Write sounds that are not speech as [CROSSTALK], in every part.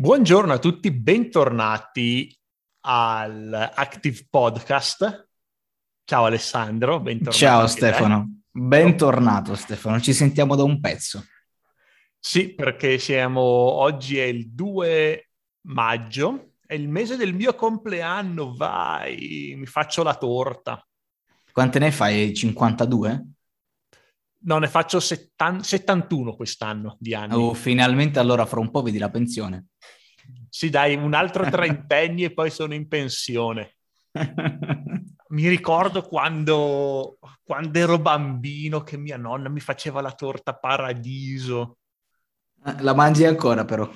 Buongiorno a tutti, bentornati al Active Podcast. Ciao Alessandro, bentornato. Ciao Stefano, bentornato Stefano, ci sentiamo da un pezzo. Sì, perché siamo, oggi è il 2 maggio, è il mese del mio compleanno, vai, mi faccio la torta. Quante ne fai? 52? No, ne faccio 70, 71 quest'anno di anni. Oh, finalmente allora fra un po' vedi la pensione. Sì, dai, un altro [LAUGHS] trentenni e poi sono in pensione. mi ricordo quando, quando, ero bambino che mia nonna mi faceva la torta paradiso. Eh, la mangi ancora però?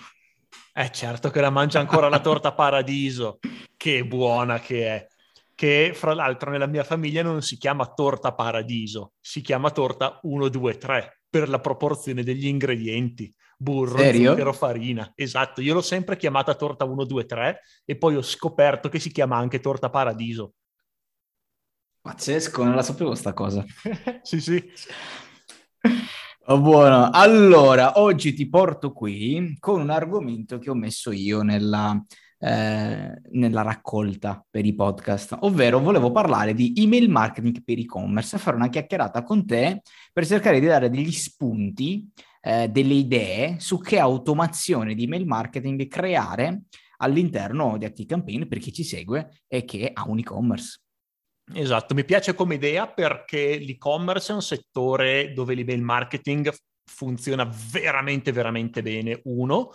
Eh certo che la mangia ancora la torta paradiso. Che buona che è che fra l'altro nella mia famiglia non si chiama torta paradiso, si chiama torta 1, 2, 3 per la proporzione degli ingredienti. Burro, Serio? zucchero, farina. Esatto, io l'ho sempre chiamata torta 1, 2, 3 e poi ho scoperto che si chiama anche torta paradiso. Pazzesco, non la sapevo sta cosa. [LAUGHS] sì, sì. Oh, buono, allora oggi ti porto qui con un argomento che ho messo io nella, eh, nella raccolta per i podcast, ovvero volevo parlare di email marketing per e-commerce, fare una chiacchierata con te per cercare di dare degli spunti, eh, delle idee su che automazione di email marketing creare all'interno di ActiveCampaign per chi ci segue e che ha un e-commerce. Esatto, mi piace come idea perché l'e-commerce è un settore dove l'email marketing funziona veramente, veramente bene. Uno,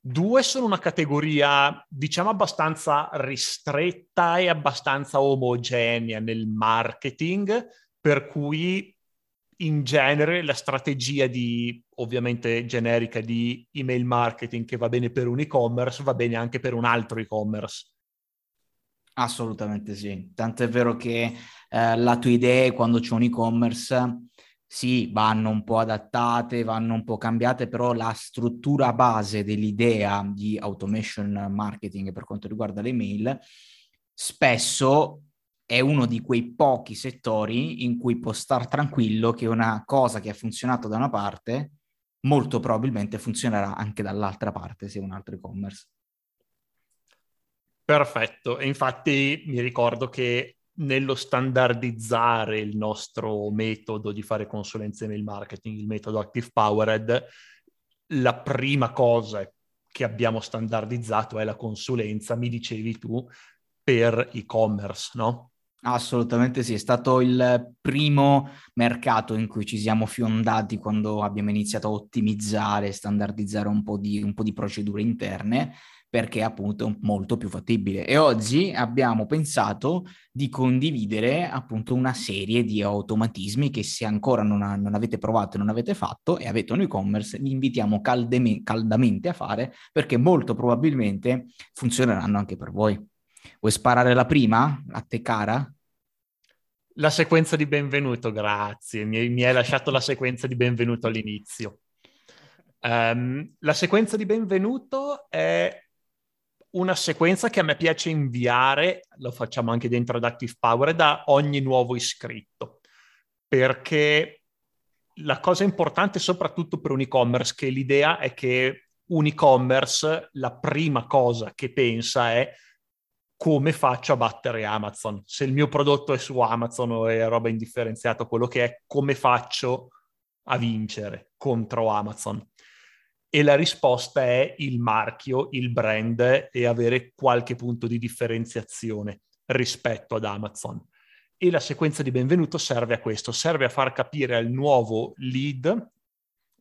Due sono una categoria, diciamo, abbastanza ristretta e abbastanza omogenea nel marketing, per cui in genere la strategia di, ovviamente generica, di email marketing che va bene per un e-commerce va bene anche per un altro e-commerce. Assolutamente sì, tanto è vero che eh, la tua idea quando c'è un e-commerce sì, vanno un po' adattate, vanno un po' cambiate, però la struttura base dell'idea di automation marketing per quanto riguarda le mail spesso è uno di quei pochi settori in cui può star tranquillo che una cosa che ha funzionato da una parte molto probabilmente funzionerà anche dall'altra parte se è un altro e-commerce. Perfetto, e infatti mi ricordo che nello standardizzare il nostro metodo di fare consulenze nel marketing, il metodo Active Powered, la prima cosa che abbiamo standardizzato è la consulenza, mi dicevi tu, per e-commerce, no? Assolutamente sì, è stato il primo mercato in cui ci siamo fiondati quando abbiamo iniziato a ottimizzare, standardizzare un po' di, un po di procedure interne perché appunto è molto più fattibile. E oggi abbiamo pensato di condividere appunto una serie di automatismi che se ancora non, ha, non avete provato e non avete fatto e avete un e-commerce, vi invitiamo caldeme, caldamente a fare perché molto probabilmente funzioneranno anche per voi. Vuoi sparare la prima? A te cara? La sequenza di benvenuto, grazie. Mi, mi hai lasciato la sequenza di benvenuto all'inizio. Um, la sequenza di benvenuto è una sequenza che a me piace inviare, lo facciamo anche dentro ad Active Power, da ogni nuovo iscritto, perché la cosa importante soprattutto per un e-commerce, che l'idea è che un e-commerce, la prima cosa che pensa è come faccio a battere Amazon. Se il mio prodotto è su Amazon o è roba indifferenziata, quello che è, come faccio a vincere contro Amazon? E la risposta è il marchio, il brand e avere qualche punto di differenziazione rispetto ad Amazon. E la sequenza di benvenuto serve a questo, serve a far capire al nuovo lead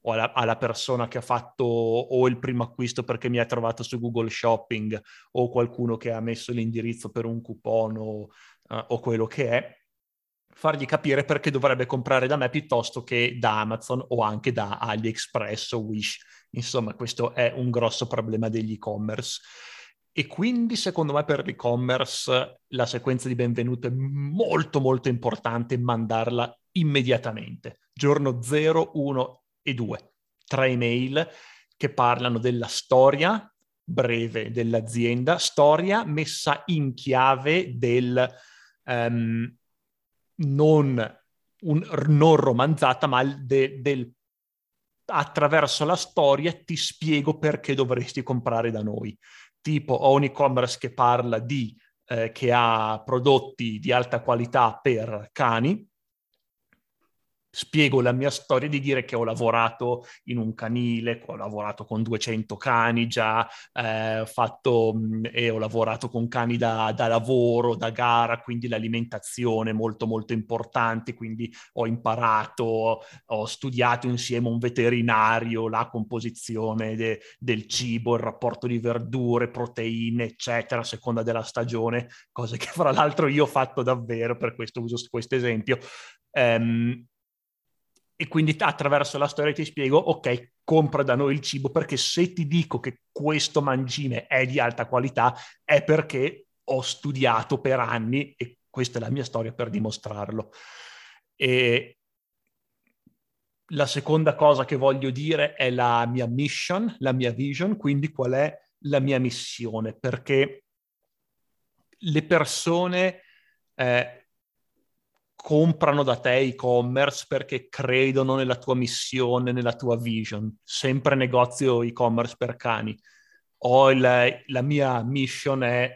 o alla, alla, persona che ha fatto o il primo acquisto perché mi ha trovato su Google Shopping o qualcuno che ha messo l'indirizzo per un coupon o, uh, o quello che è, fargli capire perché dovrebbe comprare da me piuttosto che da Amazon o anche da AliExpress o Wish Insomma, questo è un grosso problema degli e-commerce. E quindi, secondo me, per l'e-commerce la sequenza di benvenuto è molto, molto importante mandarla immediatamente. Giorno 0, 1 e 2. Tre email che parlano della storia breve dell'azienda, storia messa in chiave del um, non, un, non romanzata, ma de, del attraverso la storia ti spiego perché dovresti comprare da noi. Tipo ho un e-commerce che parla di, eh, che ha prodotti di alta qualità per cani, spiego la mia storia di dire che ho lavorato in un canile, ho lavorato con 200 cani già, eh, fatto, mm, e ho lavorato con cani da, da, lavoro, da gara, quindi l'alimentazione molto molto importante, quindi ho imparato, ho studiato insieme a un veterinario la composizione de, del cibo, il rapporto di verdure, proteine, eccetera, a seconda della stagione, cose che fra l'altro io ho fatto davvero, per questo uso questo esempio. Um, e quindi attraverso la storia ti spiego, ok, compra da noi il cibo perché se ti dico che questo mangime è di alta qualità è perché ho studiato per anni e questa è la mia storia per dimostrarlo. E la seconda cosa che voglio dire è la mia mission, la mia vision, quindi qual è la mia missione, perché le persone eh, comprano da te e-commerce perché credono nella tua missione, nella tua vision. Sempre negozio e-commerce per cani. O il, la mia mission è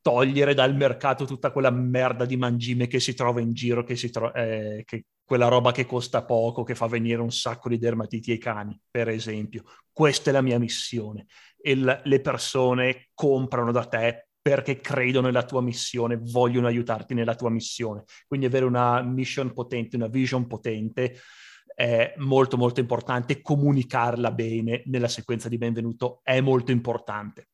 togliere dal mercato tutta quella merda di mangime che si trova in giro, che si tro- eh, che quella roba che costa poco, che fa venire un sacco di dermatiti ai cani, per esempio. Questa è la mia missione. E l- le persone comprano da te perché credono nella tua missione, vogliono aiutarti nella tua missione. Quindi avere una mission potente, una vision potente è molto molto importante, comunicarla bene nella sequenza di benvenuto è molto importante.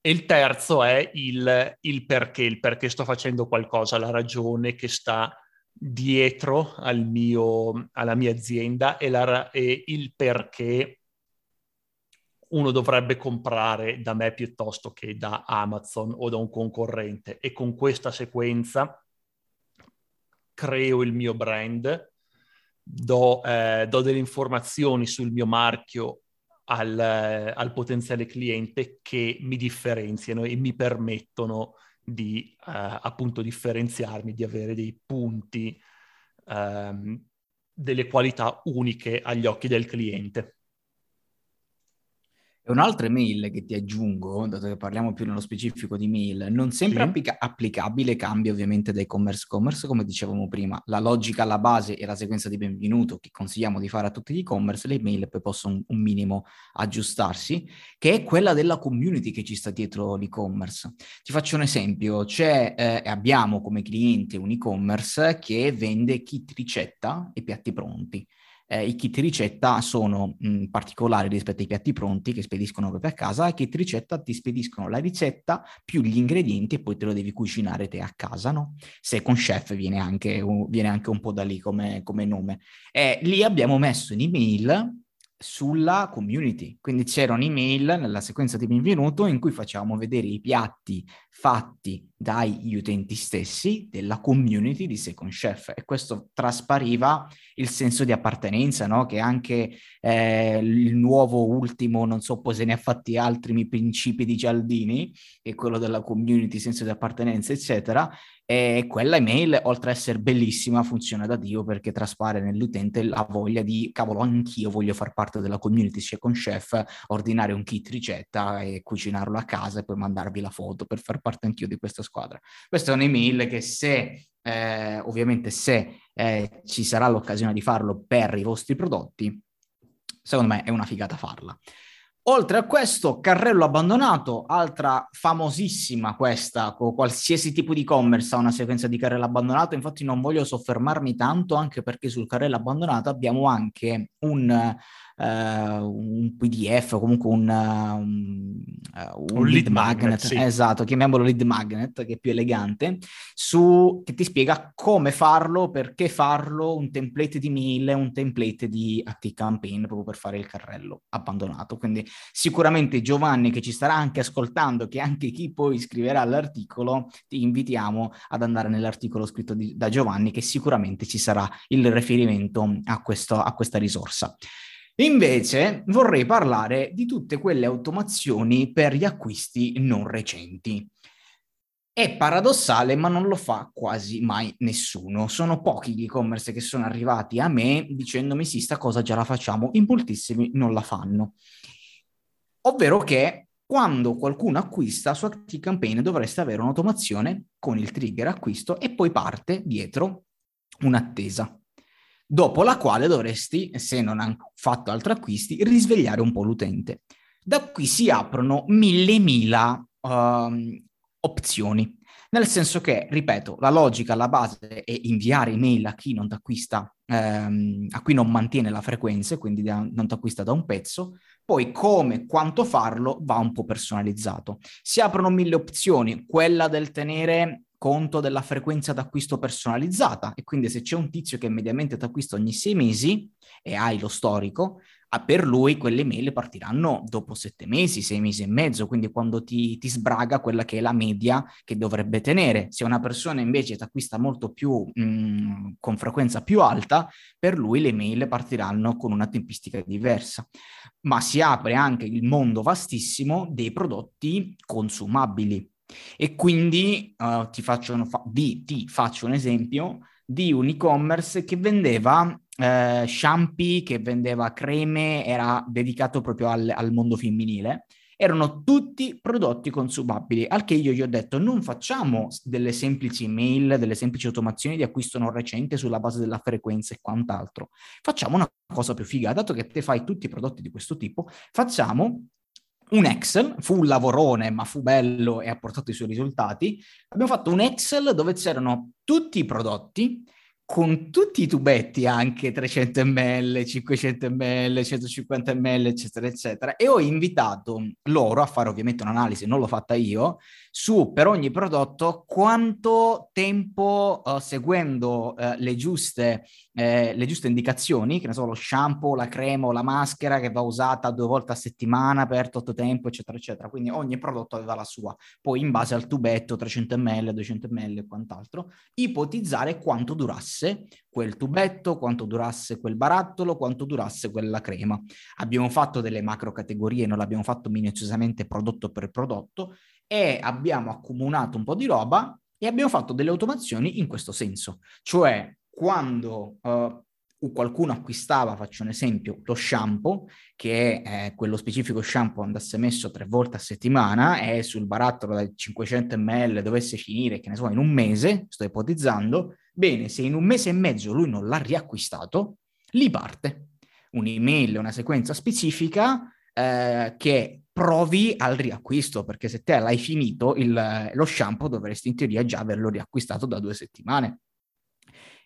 E il terzo è il, il perché, il perché sto facendo qualcosa, la ragione che sta dietro al mio, alla mia azienda e, la, e il perché uno dovrebbe comprare da me piuttosto che da Amazon o da un concorrente e con questa sequenza creo il mio brand, do, eh, do delle informazioni sul mio marchio al, eh, al, potenziale cliente che mi differenziano e mi permettono di eh, appunto differenziarmi, di avere dei punti, ehm, delle qualità uniche agli occhi del cliente. E un'altra email che ti aggiungo, dato che parliamo più nello specifico di mail, non sempre sì. applica- applicabile, cambia ovviamente da e-commerce commerce, come dicevamo prima. La logica alla base e la sequenza di benvenuto che consigliamo di fare a tutti gli e-commerce, le email poi possono un minimo aggiustarsi, che è quella della community che ci sta dietro l'e-commerce. Ti faccio un esempio, c'è, eh, abbiamo come cliente un e-commerce che vende kit ricetta e piatti pronti eh, i kit ricetta sono mh, particolari rispetto ai piatti pronti che spediscono proprio a casa. I kit ricetta ti spediscono la ricetta più gli ingredienti e poi te lo devi cucinare te a casa, no? Se con chef viene anche, viene anche un po' da lì come, come nome. E lì abbiamo messo in email sulla community. Quindi c'era un'email nella sequenza di benvenuto in cui facevamo vedere i piatti fatti dagli utenti stessi della community di Second Chef e questo traspariva il senso di appartenenza, no? che anche eh, il nuovo ultimo, non so, se ne ha fatti altri, i principi di Gialdini, che è quello della community, senso di appartenenza, eccetera, e quella email, oltre ad essere bellissima, funziona da Dio perché traspare nell'utente la voglia di, cavolo, anch'io voglio far parte della community Second Chef, ordinare un kit ricetta e cucinarlo a casa e poi mandarvi la foto per far parte anch'io di questa squadra. Questa è un'email che se, eh, ovviamente se eh, ci sarà l'occasione di farlo per i vostri prodotti, secondo me è una figata farla. Oltre a questo, carrello abbandonato, altra famosissima questa, con qualsiasi tipo di e-commerce ha una sequenza di carrello abbandonato, infatti non voglio soffermarmi tanto anche perché sul carrello abbandonato abbiamo anche un un PDF, comunque un, un, un, un lead, lead magnet, magnet sì. esatto, chiamiamolo lead magnet, che è più elegante, su, che ti spiega come farlo, perché farlo, un template di mail, un template di Active Campaign, proprio per fare il carrello abbandonato. Quindi sicuramente Giovanni, che ci starà anche ascoltando, che anche chi poi scriverà l'articolo, ti invitiamo ad andare nell'articolo scritto di, da Giovanni, che sicuramente ci sarà il riferimento a, questo, a questa risorsa. Invece vorrei parlare di tutte quelle automazioni per gli acquisti non recenti. È paradossale, ma non lo fa quasi mai nessuno. Sono pochi gli e-commerce che sono arrivati a me dicendomi sì, sta cosa già la facciamo, in moltissimi non la fanno. Ovvero che quando qualcuno acquista su ActiveCampaign dovreste avere un'automazione con il trigger acquisto e poi parte dietro un'attesa. Dopo la quale dovresti, se non hai fatto altri acquisti, risvegliare un po' l'utente. Da qui si aprono mille mila uh, opzioni. Nel senso che, ripeto, la logica alla base è inviare email a chi non ti acquista, ehm, a cui non mantiene la frequenza, quindi da, non ti acquista da un pezzo. Poi come, quanto farlo va un po' personalizzato. Si aprono mille opzioni, quella del tenere conto della frequenza d'acquisto personalizzata e quindi se c'è un tizio che mediamente ti acquista ogni sei mesi e hai lo storico, ah, per lui quelle mail partiranno dopo sette mesi, sei mesi e mezzo, quindi quando ti, ti sbraga quella che è la media che dovrebbe tenere. Se una persona invece ti acquista molto più, mh, mm, con frequenza più alta, per lui le mail partiranno con una tempistica diversa. Ma si apre anche il mondo vastissimo dei prodotti consumabili e quindi uh, ti, faccio, fa- di, ti faccio un esempio di un e-commerce che vendeva eh, shampoo, che vendeva creme, era dedicato proprio al, al, mondo femminile. Erano tutti prodotti consumabili, al che io gli ho detto non facciamo delle semplici email, delle semplici automazioni di acquisto non recente sulla base della frequenza e quant'altro. Facciamo una cosa più figa, dato che te fai tutti i prodotti di questo tipo, facciamo un Excel, fu un lavorone, ma fu bello e ha portato i suoi risultati. Abbiamo fatto un Excel dove c'erano tutti i prodotti con tutti i tubetti anche 300 ml, 500 ml, 150 ml, eccetera, eccetera. E ho invitato loro a fare ovviamente un'analisi, non l'ho fatta io, su per ogni prodotto quanto tempo uh, seguendo uh, le, giuste, eh, le giuste indicazioni, che ne so, lo shampoo, la crema o la maschera che va usata due volte a settimana per tutto tempo, eccetera, eccetera. Quindi ogni prodotto aveva la sua. Poi in base al tubetto, 300 ml, 200 ml e quant'altro, ipotizzare quanto durasse quel tubetto, quanto durasse quel barattolo, quanto durasse quella crema. Abbiamo fatto delle macro categorie, non l'abbiamo fatto minuziosamente prodotto per prodotto e abbiamo accomunato un po' di roba e abbiamo fatto delle automazioni in questo senso, cioè quando uh, qualcuno acquistava, faccio un esempio, lo shampoo, che eh, quello specifico shampoo andasse messo tre volte a settimana e sul barattolo da 500 ml dovesse finire, che ne so, in un mese, sto ipotizzando, bene, se in un mese e mezzo lui non l'ha riacquistato, lì parte. Un'email, una sequenza specifica eh, che provi al riacquisto, perché se te l'hai finito il, lo shampoo dovresti in teoria già averlo riacquistato da due settimane.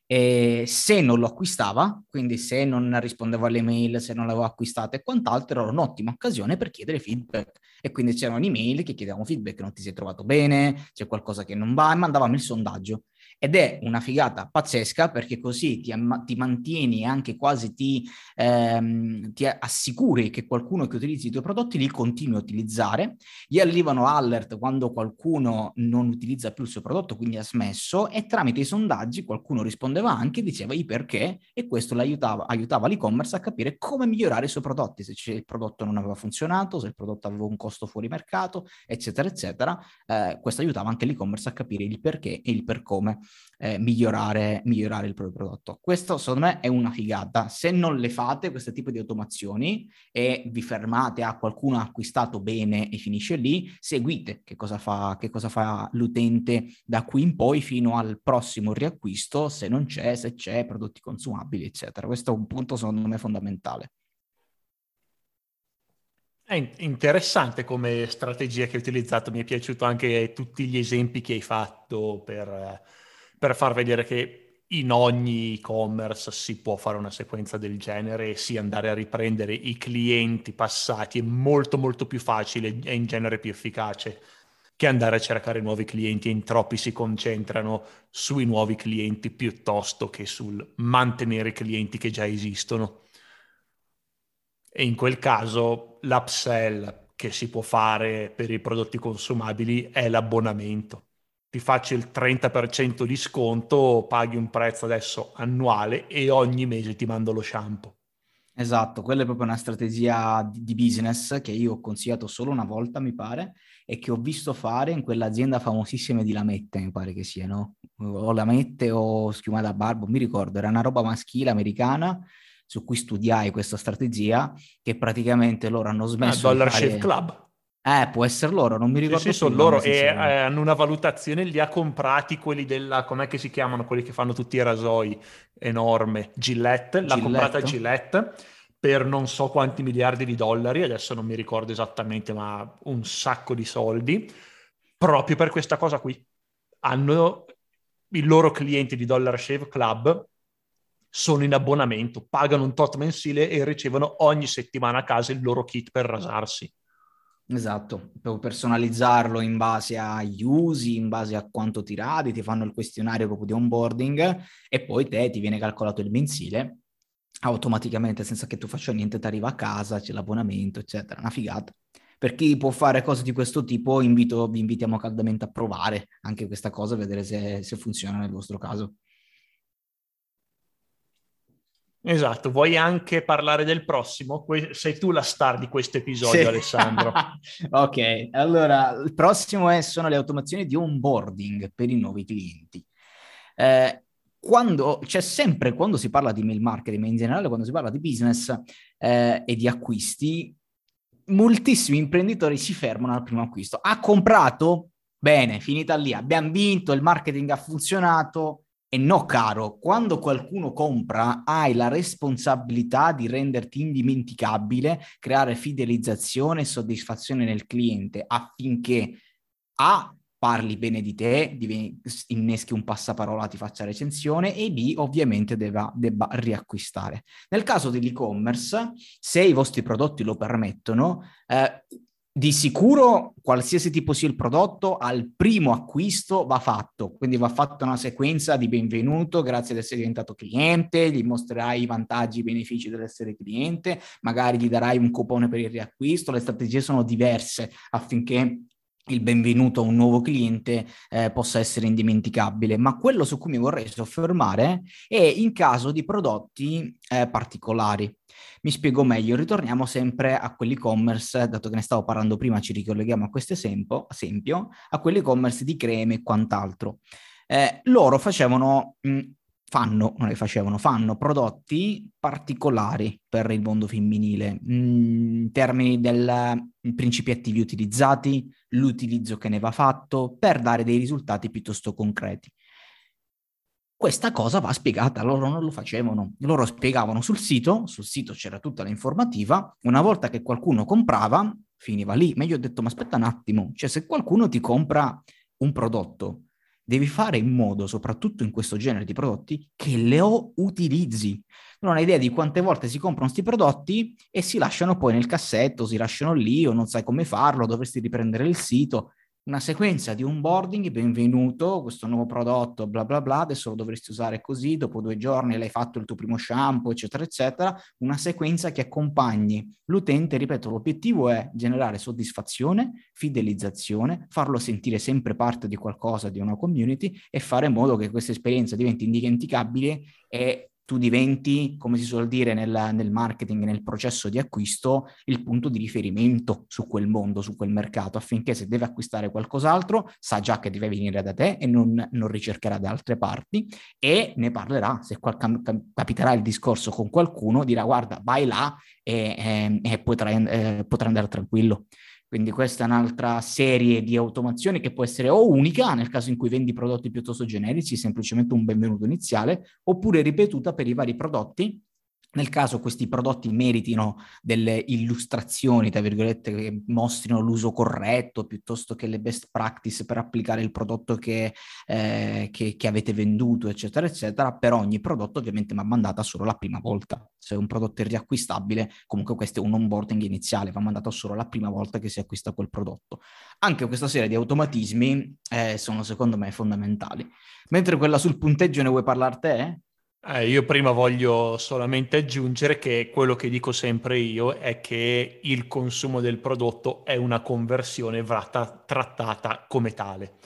E se non lo acquistava, quindi se non rispondeva alle mail, se non l'avevo acquistato e quant'altro, era un'ottima occasione per chiedere feedback. E quindi c'erano email che chiedevano feedback, non ti sei trovato bene, c'è qualcosa che non va, e mandavamo il sondaggio ed è una figata pazzesca perché così ti, ti mantieni e anche quasi ti, ehm, ti, assicuri che qualcuno che utilizzi i tuoi prodotti li continui a utilizzare. Gli arrivano alert quando qualcuno non utilizza più il suo prodotto, quindi ha smesso e tramite i sondaggi qualcuno rispondeva anche, diceva i perché e questo l'aiutava, aiutava l'e-commerce a capire come migliorare i suoi prodotti, se il prodotto non aveva funzionato, se il prodotto aveva un costo fuori mercato, eccetera, eccetera. Eh, questo aiutava anche l'e-commerce a capire il perché e il per come eh, migliorare, migliorare il proprio prodotto. Questo secondo me è una figata. Se non le fate questo tipo di automazioni e vi fermate a qualcuno ha acquistato bene e finisce lì, seguite che cosa fa, che cosa fa l'utente da qui in poi fino al prossimo riacquisto, se non c'è, se c'è, prodotti consumabili, eccetera. Questo è un punto secondo me fondamentale. È interessante come strategia che hai utilizzato, mi è piaciuto anche tutti gli esempi che hai fatto per, per far vedere che in ogni e-commerce si può fare una sequenza del genere e sì andare a riprendere i clienti passati è molto molto più facile e in genere più efficace che andare a cercare nuovi clienti e in troppi si concentrano sui nuovi clienti piuttosto che sul mantenere clienti che già esistono. E in quel caso l'upsell che si può fare per i prodotti consumabili è l'abbonamento ti faccio il 30% di sconto, paghi un prezzo adesso annuale e ogni mese ti mando lo shampoo. Esatto, quella è proprio una strategia di, business che io ho consigliato solo una volta, mi pare, e che ho visto fare in quell'azienda famosissima di Lamette, mi pare che sia, no? O Lamette o Schiumata Barbo, mi ricordo, era una roba maschile americana su cui studiai questa strategia che praticamente loro hanno smesso ah, Dollar fare... Shave Club. Eh, può essere loro, non mi ricordo. Sì, sì sono loro e eh, hanno una valutazione, li ha comprati quelli della, com'è che si chiamano, quelli che fanno tutti i rasoi, enorme, Gillette, l'ha comprata Gillette per non so quanti miliardi di dollari, adesso non mi ricordo esattamente, ma un sacco di soldi, proprio per questa cosa qui. Hanno i loro clienti di Dollar Shave Club sono in abbonamento, pagano un tot mensile e ricevono ogni settimana a casa il loro kit per rasarsi. Esatto, per personalizzarlo in base agli usi, in base a quanto ti radi, ti fanno il questionario proprio di onboarding e poi te ti viene calcolato il mensile automaticamente senza che tu faccia niente, ti arriva a casa, c'è l'abbonamento, eccetera, una figata. Per chi può fare cose di questo tipo, invito, vi invitiamo caldamente a provare anche questa cosa, vedere se, se funziona nel vostro caso. Esatto, vuoi anche parlare del prossimo? Sei tu la star di questo episodio, sì. Alessandro. [LAUGHS] ok, allora il prossimo è, sono le automazioni di onboarding per i nuovi clienti. Eh, quando c'è sempre, quando si parla di mail marketing, ma in generale quando si parla di business eh, e di acquisti, moltissimi imprenditori si fermano al primo acquisto. Ha comprato? Bene, finita lì, abbiamo vinto, il marketing ha funzionato, e no, caro, quando qualcuno compra hai la responsabilità di renderti indimenticabile, creare fidelizzazione e soddisfazione nel cliente affinché A parli bene di te, inneschi un passaparola, ti faccia recensione e B ovviamente debba, debba riacquistare. Nel caso dell'e-commerce, se i vostri prodotti lo permettono, eh, di sicuro, qualsiasi tipo sia il prodotto, al primo acquisto va fatto, quindi va fatta una sequenza di benvenuto, grazie ad essere diventato cliente, gli mostrerai i vantaggi e i benefici dell'essere cliente, magari gli darai un cupone per il riacquisto, le strategie sono diverse affinché il benvenuto a un nuovo cliente eh, possa essere indimenticabile, ma quello su cui mi vorrei soffermare è in caso di prodotti eh, particolari. Mi spiego meglio, ritorniamo sempre a quell'e-commerce, dato che ne stavo parlando prima, ci ricolleghiamo a questo esempio, esempio a quell'e-commerce di creme e quant'altro. Eh, loro facevano mh, fanno, non le facevano, fanno prodotti particolari per il mondo femminile, mm, in termini dei mm, principi attivi utilizzati, l'utilizzo che ne va fatto, per dare dei risultati piuttosto concreti. Questa cosa va spiegata, loro non lo facevano, loro spiegavano sul sito, sul sito c'era tutta l'informativa, una volta che qualcuno comprava, finiva lì, ma io ho detto, ma aspetta un attimo, cioè se qualcuno ti compra un prodotto, devi fare in modo, soprattutto in questo genere di prodotti, che lo utilizzi. Non hai idea di quante volte si comprano questi prodotti e si lasciano poi nel cassetto, si lasciano lì o non sai come farlo, dovresti riprendere il sito una sequenza di onboarding, benvenuto, questo nuovo prodotto, bla bla bla, adesso lo dovresti usare così, dopo due giorni l'hai fatto il tuo primo shampoo, eccetera, eccetera, una sequenza che accompagni l'utente, ripeto, l'obiettivo è generare soddisfazione, fidelizzazione, farlo sentire sempre parte di qualcosa, di una community e fare in modo che questa esperienza diventi indimenticabile e tu diventi, come si suol dire nel, nel, marketing, nel processo di acquisto, il punto di riferimento su quel mondo, su quel mercato, affinché se deve acquistare qualcos'altro sa già che deve venire da te e non, non ricercherà da altre parti e ne parlerà. Se qual- capiterà il discorso con qualcuno, dirà guarda, vai là e, e, e potrai, eh, potrai andare tranquillo. Quindi questa è un'altra serie di automazioni che può essere o unica nel caso in cui vendi prodotti piuttosto generici, semplicemente un benvenuto iniziale, oppure ripetuta per i vari prodotti nel caso questi prodotti meritino delle illustrazioni, tra virgolette, che mostrino l'uso corretto piuttosto che le best practice per applicare il prodotto che, eh, che, che avete venduto, eccetera, eccetera, per ogni prodotto ovviamente va mandata solo la prima volta. Se un prodotto è riacquistabile, comunque questo è un onboarding iniziale, va mandato solo la prima volta che si acquista quel prodotto. Anche questa serie di automatismi eh, sono secondo me fondamentali. Mentre quella sul punteggio ne vuoi parlare te? Eh, io prima voglio solamente aggiungere che quello che dico sempre io è che il consumo del prodotto è una conversione vrata, trattata come tale.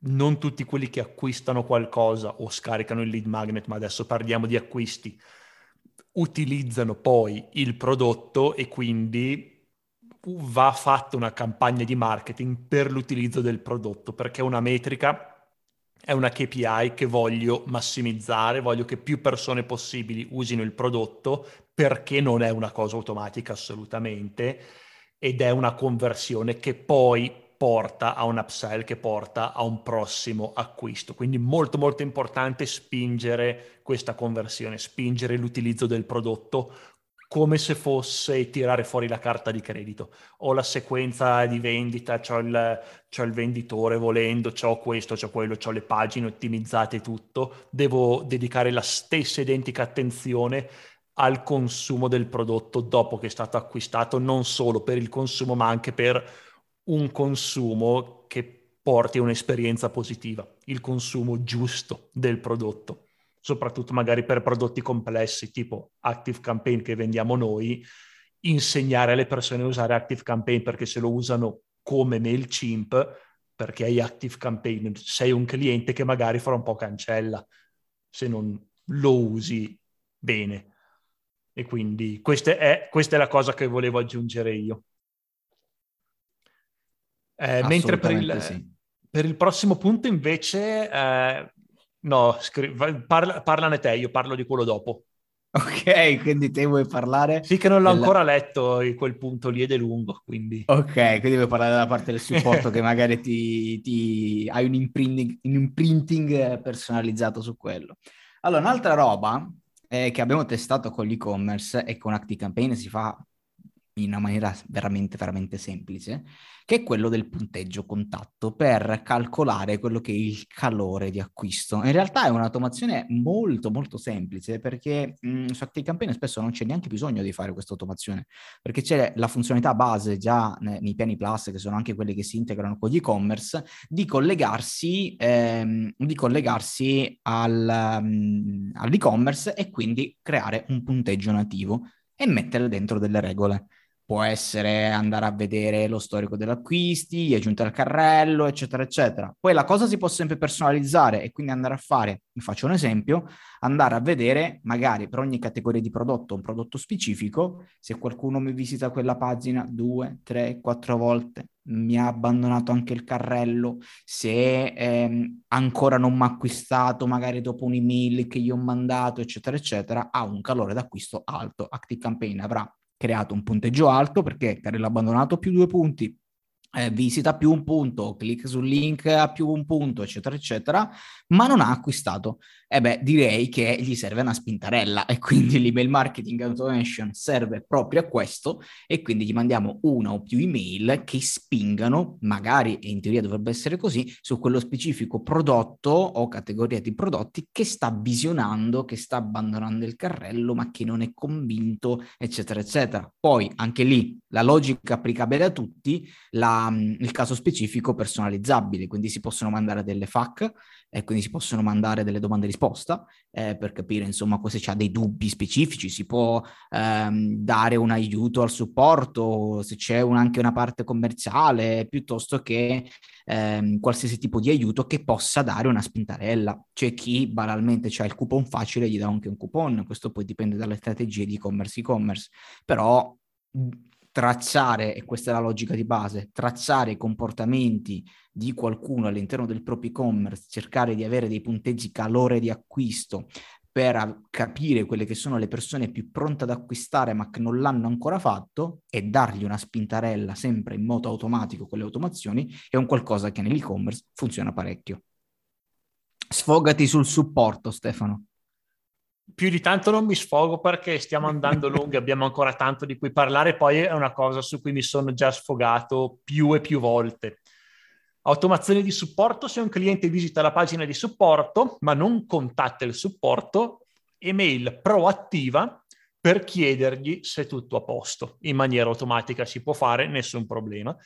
Non tutti quelli che acquistano qualcosa o scaricano il lead magnet, ma adesso parliamo di acquisti, utilizzano poi il prodotto e quindi va fatta una campagna di marketing per l'utilizzo del prodotto, perché una metrica è una KPI che voglio massimizzare, voglio che più persone possibili usino il prodotto perché non è una cosa automatica assolutamente ed è una conversione che poi porta a un upsell, che porta a un prossimo acquisto. Quindi molto molto importante spingere questa conversione, spingere l'utilizzo del prodotto come se fosse tirare fuori la carta di credito. Ho la sequenza di vendita, ho il, il, venditore volendo, ho questo, ho quello, ho le pagine ottimizzate, tutto. Devo dedicare la stessa identica attenzione al consumo del prodotto dopo che è stato acquistato, non solo per il consumo, ma anche per un consumo che porti a un'esperienza positiva, il consumo giusto del prodotto soprattutto magari per prodotti complessi tipo Active Campaign che vendiamo noi, insegnare alle persone a usare Active Campaign perché se lo usano come MailChimp, perché hai Active Campaign, sei un cliente che magari farà un po' cancella se non lo usi bene. E quindi questa è, questa è la cosa che volevo aggiungere io. Eh, mentre per il, sì. per il, prossimo punto invece eh, No, scri- parla, parlane te, io parlo di quello dopo. Ok, quindi te vuoi parlare? Sì, che non l'ho della... ancora letto quel punto lì ed è lungo, quindi... Ok, quindi vuoi parlare della parte del supporto che magari ti, ti... hai un imprinting, un imprinting personalizzato su quello. Allora, un'altra roba eh, che abbiamo testato con l'e-commerce e con ActiveCampaign si fa in una maniera veramente, veramente semplice, che è quello del punteggio contatto per calcolare quello che è il calore di acquisto. In realtà è un'automazione molto, molto semplice perché mh, su ActiveCampaign spesso non c'è neanche bisogno di fare questa automazione, perché c'è la funzionalità base già nei, nei piani Plus, che sono anche quelli che si integrano con gli e-commerce, di collegarsi, ehm, di collegarsi al, um, all'e-commerce e quindi creare un punteggio nativo e mettere dentro delle regole può essere andare a vedere lo storico degli acquisti, aggiunte al carrello, eccetera, eccetera. Poi la cosa si può sempre personalizzare e quindi andare a fare, vi faccio un esempio, andare a vedere magari per ogni categoria di prodotto, un prodotto specifico, se qualcuno mi visita quella pagina due, tre, quattro volte, mi ha abbandonato anche il carrello, se ehm, ancora non mi ha acquistato, magari dopo un'email che gli ho mandato, eccetera, eccetera, ha un calore d'acquisto alto. Active Campaign avrà creato un punteggio alto perché carrello abbandonato più due punti, eh, visita più un punto, clic sul link a più un punto, eccetera, eccetera, ma non ha acquistato. E beh, direi che gli serve una spintarella e quindi l'email marketing automation serve proprio a questo e quindi gli mandiamo una o più email che spingano, magari, e in teoria dovrebbe essere così, su quello specifico prodotto o categoria di prodotti che sta visionando, che sta abbandonando il carrello, ma che non è convinto, eccetera, eccetera. Poi anche lì la logica applicabile a tutti, la, il caso specifico personalizzabile, quindi si possono mandare delle FAQ e quindi si possono mandare delle domande risposta eh, per capire insomma se c'è dei dubbi specifici, si può ehm, dare un aiuto al supporto, se c'è un, anche una parte commerciale, piuttosto che ehm, qualsiasi tipo di aiuto che possa dare una spintarella. C'è chi banalmente ha il coupon facile, gli dà anche un coupon, questo poi dipende dalle strategie di e-commerce e-commerce, però tracciare, e questa è la logica di base, tracciare i comportamenti di qualcuno all'interno del proprio e-commerce, cercare di avere dei punteggi calore di acquisto per capire quelle che sono le persone più pronte ad acquistare ma che non l'hanno ancora fatto e dargli una spintarella sempre in modo automatico con le automazioni è un qualcosa che nell'e-commerce funziona parecchio. Sfogati sul supporto, Stefano più di tanto non mi sfogo perché stiamo andando lunghi, abbiamo ancora tanto di cui parlare, poi è una cosa su cui mi sono già sfogato più e più volte. Automazione di supporto, se un cliente visita la pagina di supporto ma non contatta il supporto, email proattiva per chiedergli se tutto a posto. In maniera automatica si può fare, nessun problema.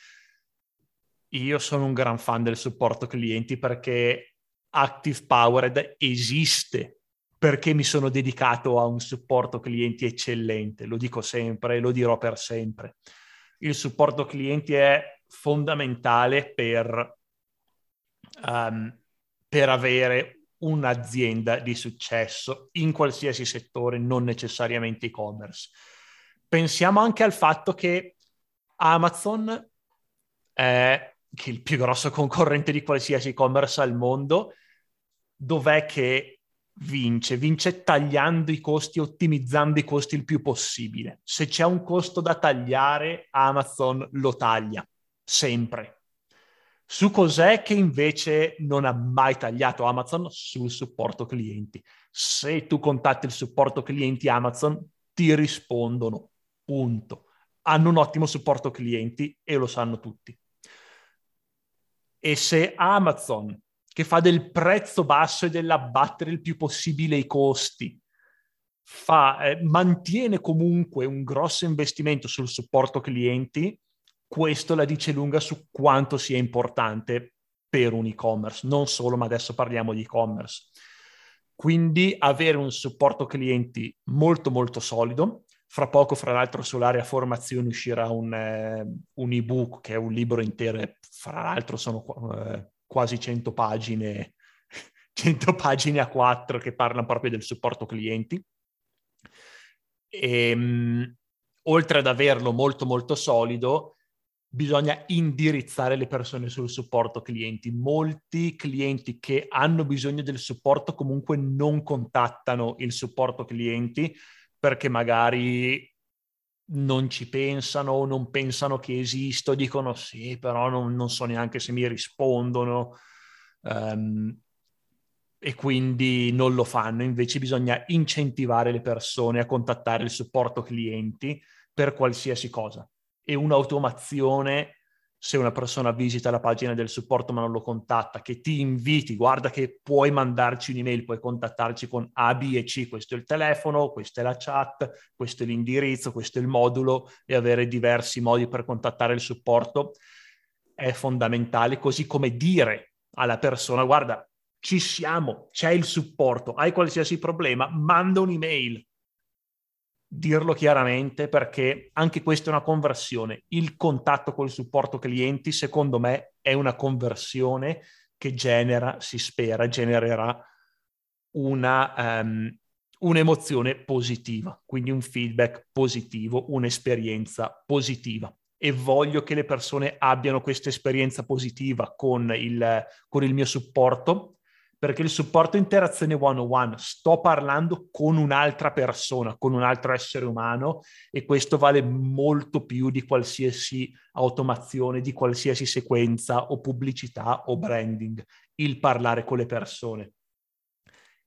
Io sono un gran fan del supporto clienti perché Active Powered esiste perché mi sono dedicato a un supporto clienti eccellente, lo dico sempre e lo dirò per sempre. Il supporto clienti è fondamentale per, um, per avere un'azienda di successo in qualsiasi settore, non necessariamente e-commerce. Pensiamo anche al fatto che Amazon, è, che è il più grosso concorrente di qualsiasi e-commerce al mondo, dov'è che vince? Vince tagliando i costi, ottimizzando i costi il più possibile. Se c'è un costo da tagliare, Amazon lo taglia, sempre su cos'è che invece non ha mai tagliato Amazon sul supporto clienti. Se tu contatti il supporto clienti Amazon, ti rispondono, punto. Hanno un ottimo supporto clienti e lo sanno tutti. E se Amazon, che fa del prezzo basso e dell'abbattere il più possibile i costi, fa, eh, mantiene comunque un grosso investimento sul supporto clienti, questo la dice lunga su quanto sia importante per un e-commerce, non solo, ma adesso parliamo di e-commerce. Quindi avere un supporto clienti molto molto solido. Fra poco, fra l'altro, sull'area formazione uscirà un, eh, un ebook che è un libro intero, fra l'altro sono eh, quasi 100 pagine, [LAUGHS] 100 pagine a 4 che parlano proprio del supporto clienti. E, ehm, oltre ad averlo molto molto solido, bisogna indirizzare le persone sul supporto clienti. Molti clienti che hanno bisogno del supporto comunque non contattano il supporto clienti perché magari non ci pensano non pensano che esisto, dicono sì, però non, non so neanche se mi rispondono um, e quindi non lo fanno. Invece bisogna incentivare le persone a contattare il supporto clienti per qualsiasi cosa e un'automazione se una persona visita la pagina del supporto ma non lo contatta, che ti inviti, guarda che puoi mandarci un'email, puoi contattarci con A, B e C, questo è il telefono, questa è la chat, questo è l'indirizzo, questo è il modulo e avere diversi modi per contattare il supporto è fondamentale, così come dire alla persona, guarda, ci siamo, c'è il supporto, hai qualsiasi problema, manda un'email, dirlo chiaramente perché anche questa è una conversione. Il contatto col supporto clienti, secondo me, è una conversione che genera, si spera, genererà una, um, un'emozione positiva, quindi un feedback positivo, un'esperienza positiva. E voglio che le persone abbiano questa esperienza positiva con il, con il mio supporto perché il supporto interazione one-on-one sto parlando con un'altra persona, con un altro essere umano e questo vale molto più di qualsiasi automazione, di qualsiasi sequenza o pubblicità o branding, il parlare con le persone.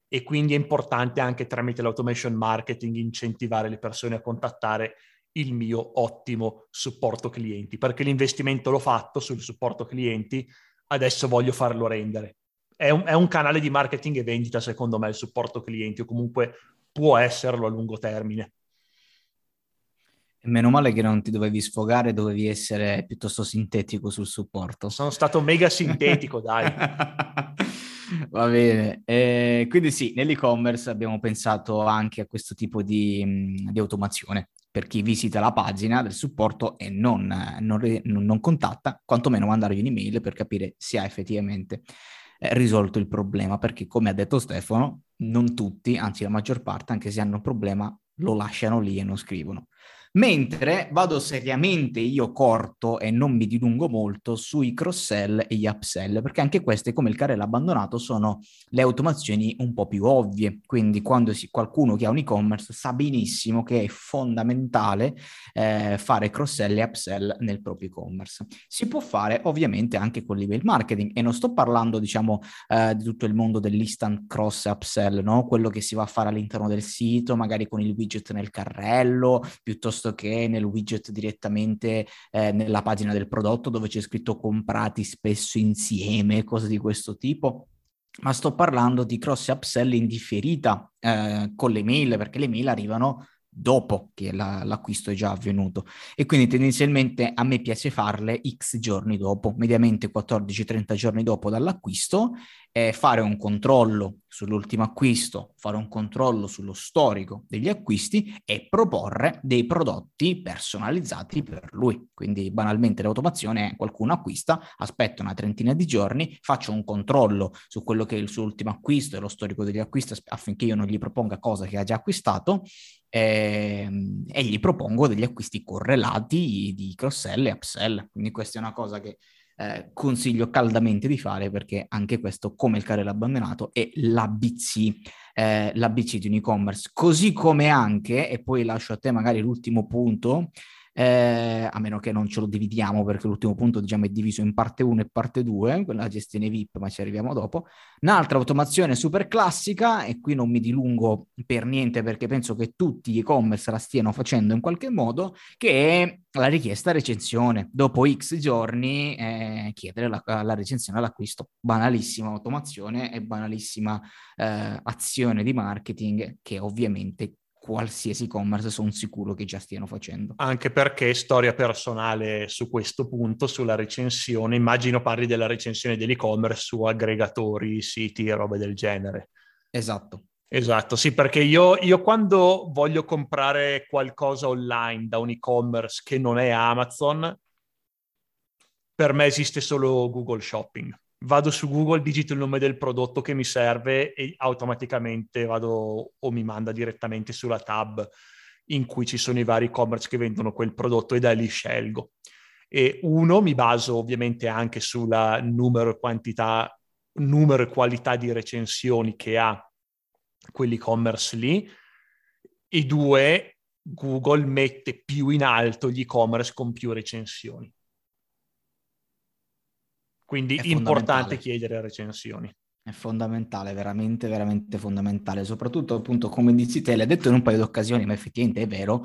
E quindi è importante anche tramite l'automation marketing incentivare le persone a contattare il mio ottimo supporto clienti, perché l'investimento l'ho fatto sul supporto clienti, adesso voglio farlo rendere è un, è un canale di marketing e vendita, secondo me, il supporto clienti, o comunque può esserlo a lungo termine. Meno male che non ti dovevi sfogare, dovevi essere piuttosto sintetico sul supporto. Sono stato mega sintetico, dai. [LAUGHS] Va bene, eh, quindi sì, nell'e-commerce abbiamo pensato anche a questo tipo di, di automazione per chi visita la pagina del supporto e non, non, non contatta, quantomeno mandargli un'email per capire se ha effettivamente risolto il problema, perché come ha detto Stefano, non tutti, anzi la maggior parte, anche se hanno un problema, lo lasciano lì e non scrivono. Mentre vado seriamente io corto e non mi dilungo molto sui cross-sell e gli upsell, perché anche queste, come il carrello abbandonato, sono le automazioni un po' più ovvie. Quindi quando si, qualcuno che ha un e-commerce sa benissimo che è fondamentale eh, fare cross-sell e upsell nel proprio e-commerce. Si può fare ovviamente anche con l'email marketing e non sto parlando, diciamo, eh, di tutto il mondo dell'instant cross-upsell, no? quello che si va a fare all'interno del sito, magari con il widget nel carrello, piuttosto piuttosto che nel widget direttamente eh, nella pagina del prodotto dove c'è scritto comprati spesso insieme, cose di questo tipo. Ma sto parlando di cross upsell in differita eh, con le mail, perché le mail arrivano dopo che la, l'acquisto è già avvenuto e quindi tendenzialmente a me piace farle x giorni dopo, mediamente 14-30 giorni dopo dall'acquisto, eh, fare un controllo sull'ultimo acquisto, fare un controllo sullo storico degli acquisti e proporre dei prodotti personalizzati per lui. Quindi banalmente l'automazione è qualcuno acquista, aspetta una trentina di giorni, faccio un controllo su quello che è il suo ultimo acquisto e lo storico degli acquisti affinché io non gli proponga cose che ha già acquistato eh, e gli propongo degli acquisti correlati di cross-sell e upsell. Quindi questa è una cosa che eh, consiglio caldamente di fare perché anche questo, come il carrello abbandonato, è l'ABC, eh, l'ABC di un e-commerce. Così come anche, e poi lascio a te magari l'ultimo punto, eh, a meno che non ce lo dividiamo perché l'ultimo punto diciamo è diviso in parte 1 e parte 2, quella gestione VIP, ma ci arriviamo dopo. Un'altra automazione super classica, e qui non mi dilungo per niente perché penso che tutti gli e-commerce la stiano facendo in qualche modo, che è la richiesta recensione. Dopo X giorni eh, chiedere la, la, recensione all'acquisto. Banalissima automazione e banalissima eh, azione di marketing che ovviamente qualsiasi e-commerce sono sicuro che già stiano facendo. Anche perché storia personale su questo punto, sulla recensione, immagino parli della recensione dell'e-commerce su aggregatori, siti e robe del genere. Esatto. Esatto, sì, perché io, io quando voglio comprare qualcosa online da un e-commerce che non è Amazon, per me esiste solo Google Shopping vado su Google, digito il nome del prodotto che mi serve e automaticamente vado o mi manda direttamente sulla tab in cui ci sono i vari e-commerce che vendono quel prodotto e da lì scelgo. E uno, mi baso ovviamente anche sulla numero e quantità, numero e qualità di recensioni che ha quell'e-commerce lì. E due, Google mette più in alto gli e-commerce con più recensioni. Quindi è importante chiedere recensioni. È fondamentale, veramente, veramente fondamentale. Soprattutto, appunto, come dici te, l'hai detto in un paio di occasioni, ma effettivamente è vero,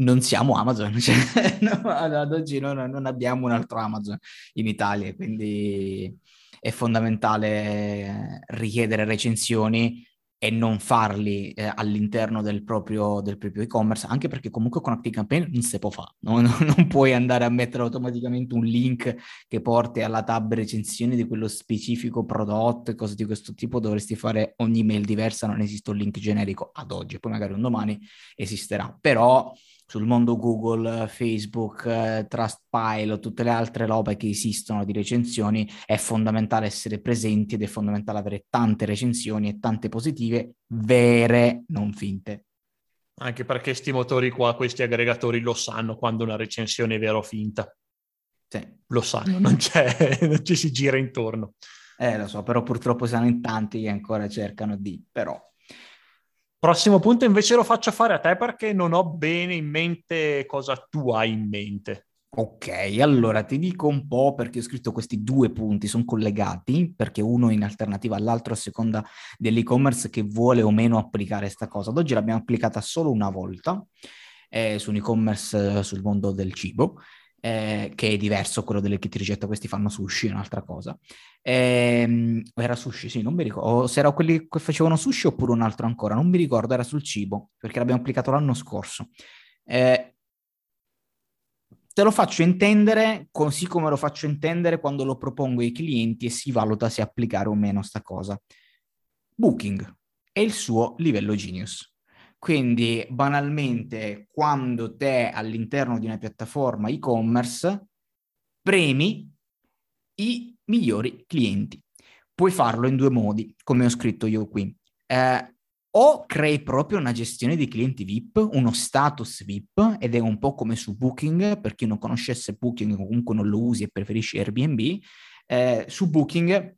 non siamo Amazon. [LAUGHS] Cioè, no, ad oggi non, non abbiamo un altro Amazon in Italia, quindi è fondamentale richiedere recensioni e non farli eh, all'interno del proprio, del proprio, e-commerce, anche perché comunque con ActiveCampaign non si può fare, no? [LAUGHS] non puoi andare a mettere automaticamente un link che porti alla tab recensioni di quello specifico prodotto e cose di questo tipo, dovresti fare ogni mail diversa, non esiste un link generico ad oggi, poi magari un domani esisterà, però sul mondo Google, Facebook, eh, Trustpilot, tutte le altre robe che esistono di recensioni, è fondamentale essere presenti ed è fondamentale avere tante recensioni e tante positive vere, non finte. Anche perché questi motori qua, questi aggregatori lo sanno quando una recensione è vera o finta. Sì. Lo sanno, non, [LAUGHS] non ci si gira intorno. Eh, lo so, però purtroppo siamo in tanti che ancora cercano di, però Prossimo punto invece lo faccio fare a te perché non ho bene in mente cosa tu hai in mente. Ok, allora ti dico un po' perché ho scritto questi due punti, sono collegati, perché uno in alternativa all'altro a seconda dell'e-commerce che vuole o meno applicare questa cosa. Ad oggi l'abbiamo applicata solo una volta eh, su un e-commerce eh, sul mondo del cibo eh, che è diverso quello delle kit ricetta, questi fanno sushi, è un'altra cosa. Eh, era sushi, sì, non mi ricordo, se erano quelli che facevano sushi oppure un altro ancora, non mi ricordo, era sul cibo, perché l'abbiamo applicato l'anno scorso. Eh, te lo faccio intendere così come lo faccio intendere quando lo propongo ai clienti e si valuta se applicare o meno sta cosa. Booking è il suo livello genius. Quindi banalmente quando te all'interno di una piattaforma e-commerce premi i migliori clienti. Puoi farlo in due modi, come ho scritto io qui. Eh, o crei proprio una gestione di clienti VIP, uno status VIP, ed è un po' come su Booking, per chi non conoscesse Booking comunque non lo usi e preferisci Airbnb, eh, su Booking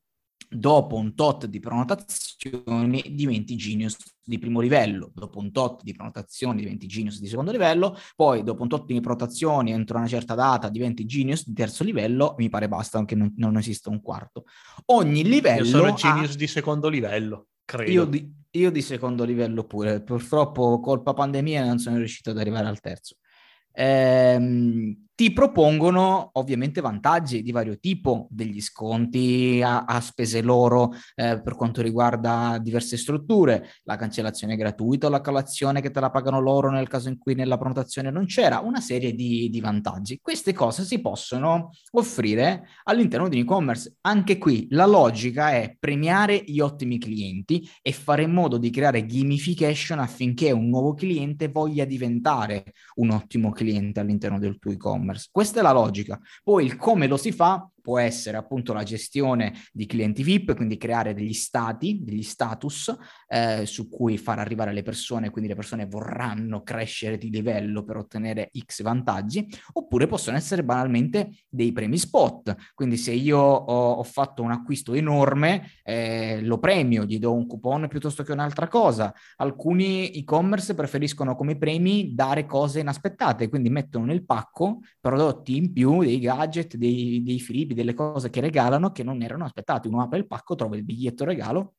dopo un tot di prenotazioni diventi genius di primo livello, dopo un tot di prenotazioni diventi genius di secondo livello, poi dopo un tot di prenotazioni entro una certa data diventi genius di terzo livello, mi pare basta, anche non, non esiste un quarto. Ogni livello... Io sono genius ha... di secondo livello, credo. Io di, io di, secondo livello pure, purtroppo colpa pandemia non sono riuscito ad arrivare al terzo. Ehm, ti propongono ovviamente vantaggi di vario tipo, degli sconti a, a spese loro eh, per quanto riguarda diverse strutture, la cancellazione gratuita o la colazione che te la pagano loro nel caso in cui nella prenotazione non c'era, una serie di, di vantaggi. Queste cose si possono offrire all'interno di e-commerce. Anche qui la logica è premiare gli ottimi clienti e fare in modo di creare gamification affinché un nuovo cliente voglia diventare un ottimo cliente all'interno del tuo e-commerce e-commerce. Questa è la logica. Poi il come lo si fa può essere appunto la gestione di clienti VIP, quindi creare degli stati, degli status eh, su cui far arrivare le persone, quindi le persone vorranno crescere di livello per ottenere X vantaggi, oppure possono essere banalmente dei premi spot, quindi se io ho, ho fatto un acquisto enorme, eh, lo premio, gli do un coupon piuttosto che un'altra cosa. Alcuni e-commerce preferiscono come premi dare cose inaspettate, quindi mettono nel pacco prodotti in più, dei gadget, dei, dei freebie, delle cose che regalano che non erano aspettate. Uno apre il pacco, trova il biglietto regalo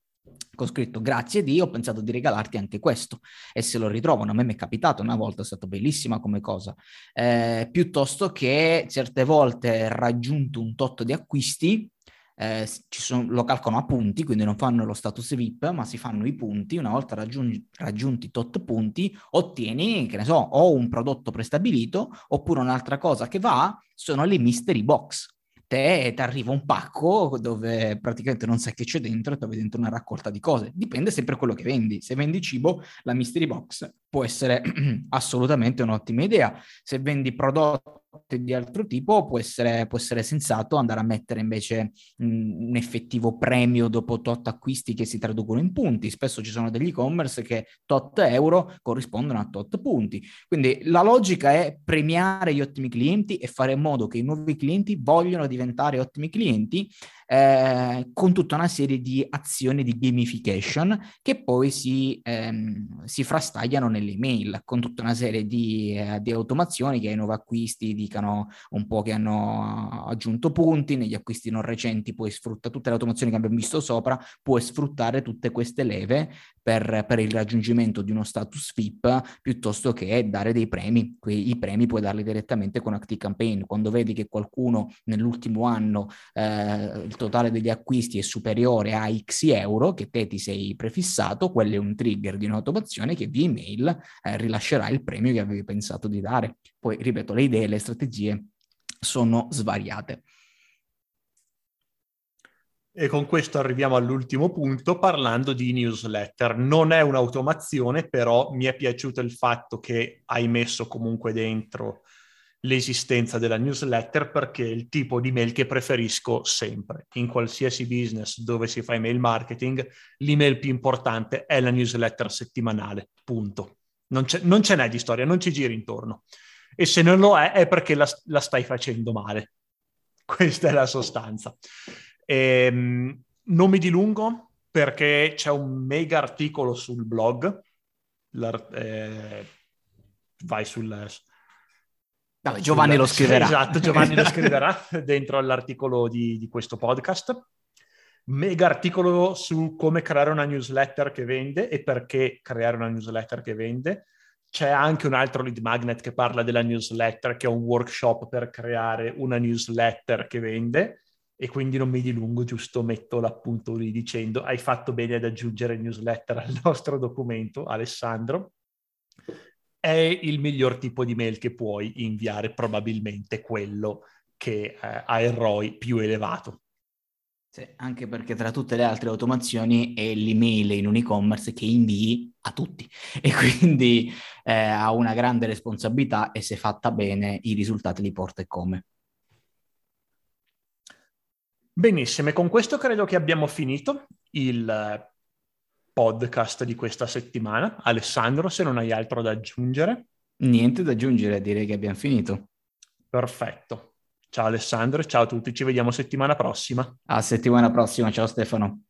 con scritto grazie Dio, ho pensato di regalarti anche questo. E se lo ritrovano, a me mi è capitato una volta, è stata bellissima come cosa, eh, piuttosto che certe volte raggiunto un tot di acquisti, eh, sono, lo calcolano a punti, quindi non fanno lo status VIP, ma si fanno i punti, una volta raggiungi, raggiunti tot punti, ottieni, che ne so, o un prodotto prestabilito, oppure un'altra cosa che va, sono le mystery box te ti arriva un pacco dove praticamente non sai che c'è dentro e trovi dentro una raccolta di cose. Dipende sempre quello che vendi. Se vendi cibo, la mystery box può essere [CLEARS THROAT] assolutamente un'ottima idea. Se vendi prodotti di altro tipo può essere, può essere sensato andare a mettere invece un effettivo premio dopo tot acquisti che si traducono in punti. Spesso ci sono degli e-commerce che tot euro corrispondono a tot punti. Quindi la logica è premiare gli ottimi clienti e fare in modo che i nuovi clienti vogliano diventare ottimi clienti eh, con tutta una serie di azioni di gamification che poi si, ehm, si frastagliano nelle email con tutta una serie di, eh, di, automazioni che ai nuovi acquisti dicano un po' che hanno aggiunto punti, negli acquisti non recenti puoi sfruttare tutte le automazioni che abbiamo visto sopra, puoi sfruttare tutte queste leve per, per, il raggiungimento di uno status VIP piuttosto che dare dei premi. I premi puoi darli direttamente con Active Campaign. Quando vedi che qualcuno nell'ultimo anno eh, totale degli acquisti è superiore a X euro che te ti sei prefissato, quello è un trigger di un'automazione che via email eh, rilascerà il premio che avevi pensato di dare. Poi, ripeto, le idee, le strategie sono svariate. E con questo arriviamo all'ultimo punto parlando di newsletter. Non è un'automazione, però mi è piaciuto il fatto che hai messo comunque dentro l'esistenza della newsletter perché è il tipo di mail che preferisco sempre. In qualsiasi business dove si fa email marketing, l'email più importante è la newsletter settimanale, punto. Non, non ce n'è di storia, non ci giri intorno. E se non lo è, è perché la, la stai facendo male. [LAUGHS] Questa è la sostanza. Ehm, non mi dilungo perché c'è un mega articolo sul blog. Eh, vai sul... Vabbè, Giovanni lo scriverà. [LAUGHS] Esatto, Giovanni lo scriverà [LAUGHS] dentro all'articolo di, di questo podcast. Mega articolo su come creare una newsletter che vende e perché creare una newsletter che vende. C'è anche un altro lead magnet che parla della newsletter, che è un workshop per creare una newsletter che vende e quindi non mi dilungo, giusto metto l'appunto lì dicendo hai fatto bene ad aggiungere newsletter al nostro documento, Alessandro. È il miglior tipo di mail che puoi inviare, probabilmente quello che eh, ha il ROI più elevato. Sì, anche perché tra tutte le altre automazioni è l'email in un e-commerce che invii a tutti [LAUGHS] e quindi eh, ha una grande responsabilità e se fatta bene i risultati li porta e come. Benissimo, e con questo credo che abbiamo finito il podcast di questa settimana. Alessandro, se non hai altro da aggiungere. Niente da aggiungere, direi che abbiamo finito. Perfetto. Ciao Alessandro, ciao a tutti, ci vediamo settimana prossima. A settimana prossima, ciao Stefano.